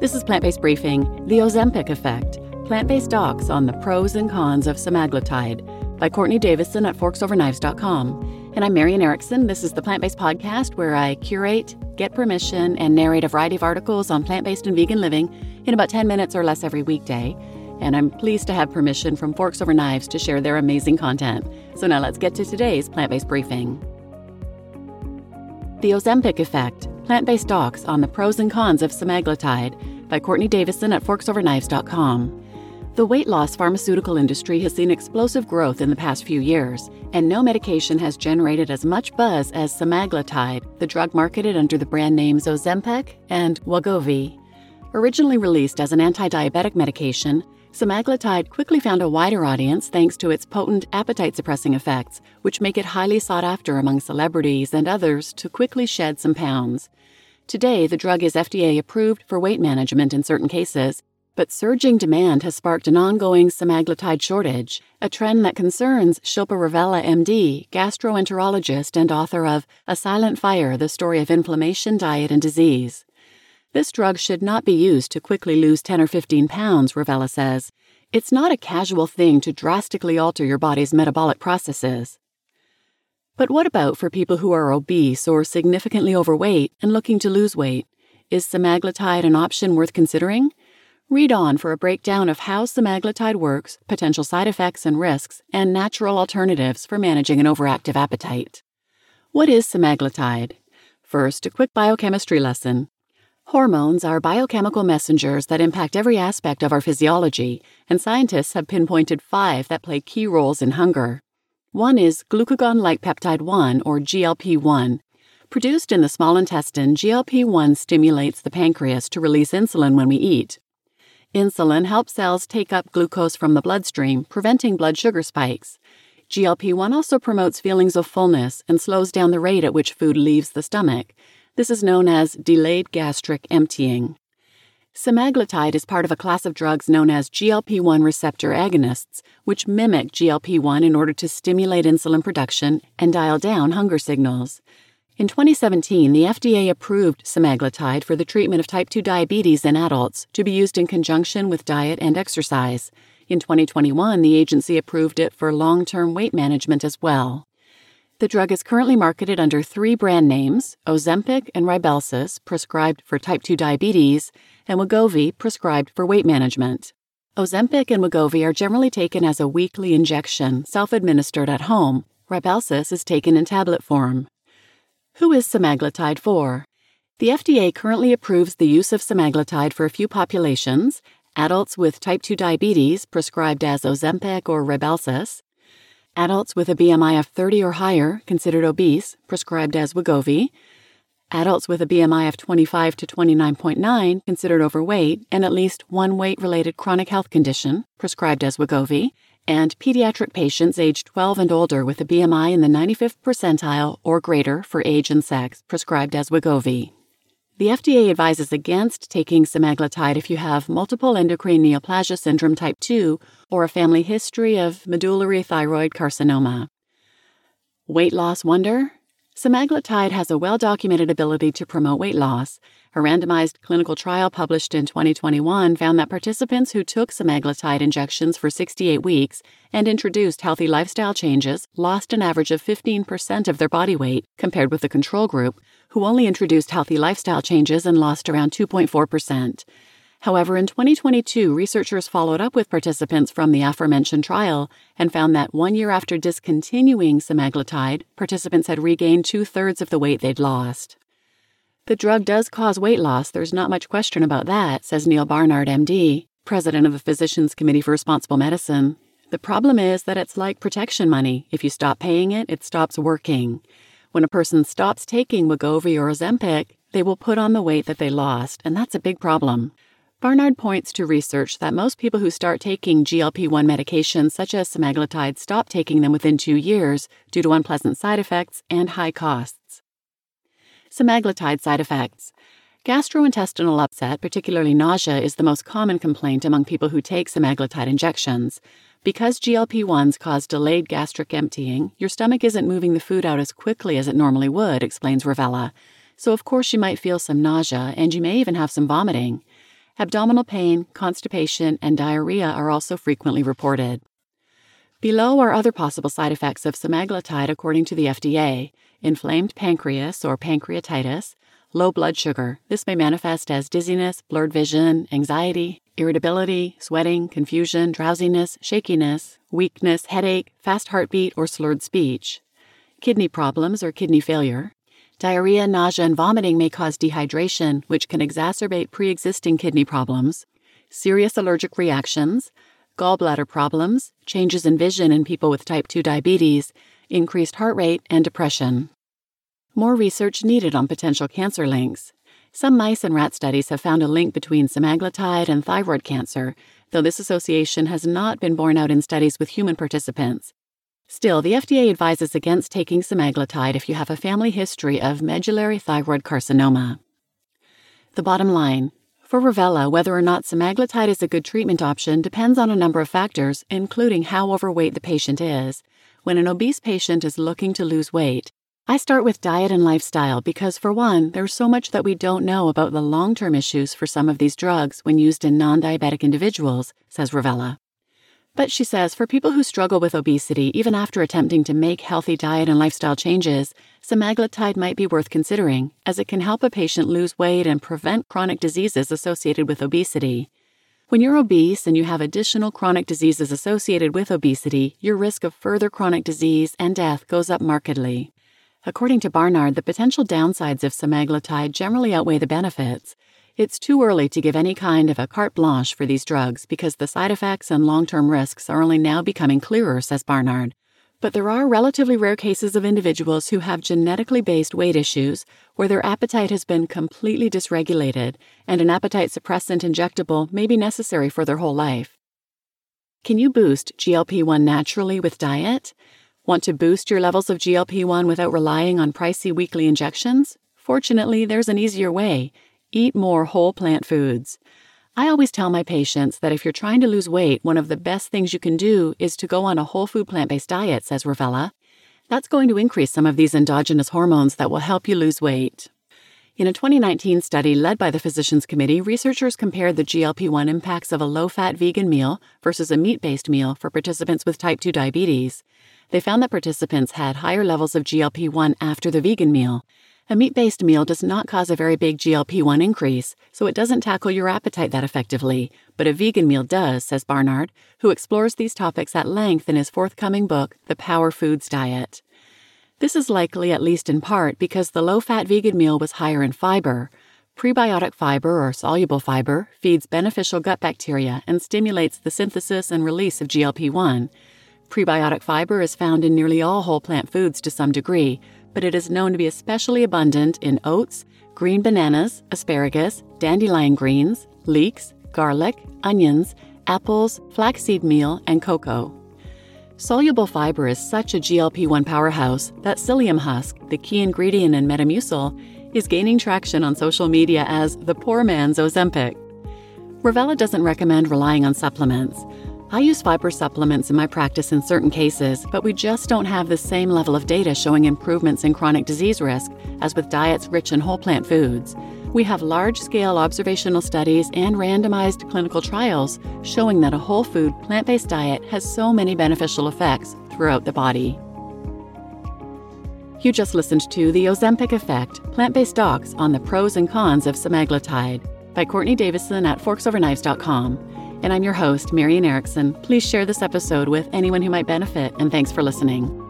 This is Plant Based Briefing The Ozempic Effect Plant Based Docs on the Pros and Cons of Semaglutide by Courtney Davison at forksoverknives.com. And I'm Marian Erickson. This is the Plant Based Podcast where I curate, get permission, and narrate a variety of articles on plant based and vegan living in about 10 minutes or less every weekday. And I'm pleased to have permission from Forks Over Knives to share their amazing content. So now let's get to today's plant based briefing. The Ozempic Effect Plant Based Docs on the Pros and Cons of Semaglutide by Courtney Davison at forksoverknives.com. The weight loss pharmaceutical industry has seen explosive growth in the past few years, and no medication has generated as much buzz as semaglutide, the drug marketed under the brand names Ozempic and Wegovy. Originally released as an anti-diabetic medication, Semaglutide quickly found a wider audience thanks to its potent appetite suppressing effects, which make it highly sought after among celebrities and others to quickly shed some pounds. Today, the drug is FDA approved for weight management in certain cases, but surging demand has sparked an ongoing semaglutide shortage, a trend that concerns Shilpa Ravella, MD, gastroenterologist and author of A Silent Fire The Story of Inflammation, Diet, and Disease. This drug should not be used to quickly lose 10 or 15 pounds, Ravella says. It's not a casual thing to drastically alter your body's metabolic processes. But what about for people who are obese or significantly overweight and looking to lose weight? Is semaglutide an option worth considering? Read on for a breakdown of how semaglutide works, potential side effects and risks, and natural alternatives for managing an overactive appetite. What is semaglutide? First, a quick biochemistry lesson. Hormones are biochemical messengers that impact every aspect of our physiology, and scientists have pinpointed five that play key roles in hunger. One is glucagon like peptide 1, or GLP 1. Produced in the small intestine, GLP 1 stimulates the pancreas to release insulin when we eat. Insulin helps cells take up glucose from the bloodstream, preventing blood sugar spikes. GLP 1 also promotes feelings of fullness and slows down the rate at which food leaves the stomach. This is known as delayed gastric emptying. Semaglutide is part of a class of drugs known as GLP 1 receptor agonists, which mimic GLP 1 in order to stimulate insulin production and dial down hunger signals. In 2017, the FDA approved semaglutide for the treatment of type 2 diabetes in adults to be used in conjunction with diet and exercise. In 2021, the agency approved it for long term weight management as well. The drug is currently marketed under three brand names Ozempic and Rybelsus, prescribed for type 2 diabetes, and Wegovy, prescribed for weight management. Ozempic and Wegovy are generally taken as a weekly injection, self administered at home. Rybelsus is taken in tablet form. Who is semaglutide for? The FDA currently approves the use of semaglutide for a few populations adults with type 2 diabetes, prescribed as Ozempic or Rybelsus, adults with a BMI of 30 or higher, considered obese, prescribed as Wegovy, adults with a BMI of 25 to 29.9, considered overweight, and at least one weight related chronic health condition, prescribed as Wegovy, and pediatric patients aged 12 and older with a BMI in the 95th percentile or greater for age and sex, prescribed as Wegovy. The FDA advises against taking semaglutide if you have multiple endocrine neoplasia syndrome type 2 or a family history of medullary thyroid carcinoma. Weight loss wonder? Semaglutide has a well documented ability to promote weight loss. A randomized clinical trial published in 2021 found that participants who took semaglutide injections for 68 weeks and introduced healthy lifestyle changes lost an average of 15% of their body weight compared with the control group, who only introduced healthy lifestyle changes and lost around 2.4%. However, in 2022, researchers followed up with participants from the aforementioned trial and found that one year after discontinuing semaglutide, participants had regained two thirds of the weight they'd lost. The drug does cause weight loss, there's not much question about that, says Neal Barnard, MD, president of the Physicians Committee for Responsible Medicine. The problem is that it's like protection money. If you stop paying it, it stops working. When a person stops taking Wegovy or Ozempic, they will put on the weight that they lost, and that's a big problem. Barnard points to research that most people who start taking GLP 1 medications such as semaglutide stop taking them within two years due to unpleasant side effects and high costs. Semaglutide side effects. Gastrointestinal upset, particularly nausea, is the most common complaint among people who take semaglutide injections. Because GLP 1s cause delayed gastric emptying, your stomach isn't moving the food out as quickly as it normally would, explains Ravella. So, of course, you might feel some nausea and you may even have some vomiting. Abdominal pain, constipation, and diarrhea are also frequently reported. Below are other possible side effects of semaglutide according to the FDA inflamed pancreas or pancreatitis, low blood sugar. This may manifest as dizziness, blurred vision, anxiety, irritability, sweating, confusion, drowsiness, shakiness, weakness, headache, fast heartbeat, or slurred speech. Kidney problems or kidney failure. Diarrhea, nausea, and vomiting may cause dehydration, which can exacerbate pre existing kidney problems. Serious allergic reactions, gallbladder problems, changes in vision in people with type 2 diabetes, increased heart rate, and depression. More research needed on potential cancer links. Some mice and rat studies have found a link between semaglutide and thyroid cancer, though this association has not been borne out in studies with human participants. Still, the FDA advises against taking semaglutide if you have a family history of medullary thyroid carcinoma. The bottom line for Ravella, whether or not semaglutide is a good treatment option depends on a number of factors, including how overweight the patient is. When an obese patient is looking to lose weight, I start with diet and lifestyle because, for one, there's so much that we don't know about the long term issues for some of these drugs when used in non diabetic individuals, says Ravella. But she says for people who struggle with obesity, even after attempting to make healthy diet and lifestyle changes, semaglutide might be worth considering, as it can help a patient lose weight and prevent chronic diseases associated with obesity. When you're obese and you have additional chronic diseases associated with obesity, your risk of further chronic disease and death goes up markedly. According to Barnard, the potential downsides of semaglutide generally outweigh the benefits. It's too early to give any kind of a carte blanche for these drugs because the side effects and long term risks are only now becoming clearer, says Barnard. But there are relatively rare cases of individuals who have genetically based weight issues where their appetite has been completely dysregulated and an appetite suppressant injectable may be necessary for their whole life. Can you boost GLP 1 naturally with diet? Want to boost your levels of GLP 1 without relying on pricey weekly injections? Fortunately, there's an easier way Eat more whole plant foods. I always tell my patients that if you're trying to lose weight, one of the best things you can do is to go on a whole food plant based diet, says Ravella. That's going to increase some of these endogenous hormones that will help you lose weight. In a 2019 study led by the Physicians Committee, researchers compared the GLP 1 impacts of a low fat vegan meal versus a meat based meal for participants with type 2 diabetes. They found that participants had higher levels of GLP 1 after the vegan meal, a meat based meal does not cause a very big GLP 1 increase, so it doesn't tackle your appetite that effectively, but a vegan meal does, says Barnard, who explores these topics at length in his forthcoming book, The Power Foods Diet. This is likely, at least in part, because the low fat vegan meal was higher in fiber. Prebiotic fiber, or soluble fiber, feeds beneficial gut bacteria and stimulates the synthesis and release of GLP 1. Prebiotic fiber is found in nearly all whole plant foods to some degree, but it is known to be especially abundant in oats, green bananas, asparagus, dandelion greens, leeks, garlic, onions, apples, flaxseed meal, and cocoa. Soluble fiber is such a GLP 1 powerhouse that psyllium husk, the key ingredient in Metamucil, is gaining traction on social media as the poor man's Ozempic. Ravella doesn't recommend relying on supplements. I use fiber supplements in my practice in certain cases, but we just don't have the same level of data showing improvements in chronic disease risk as with diets rich in whole plant foods. We have large scale observational studies and randomized clinical trials showing that a whole food, plant based diet has so many beneficial effects throughout the body. You just listened to The Ozempic Effect Plant Based Docs on the Pros and Cons of Semaglutide by Courtney Davison at forksoverknives.com and I'm your host, Marian Erickson. Please share this episode with anyone who might benefit, and thanks for listening.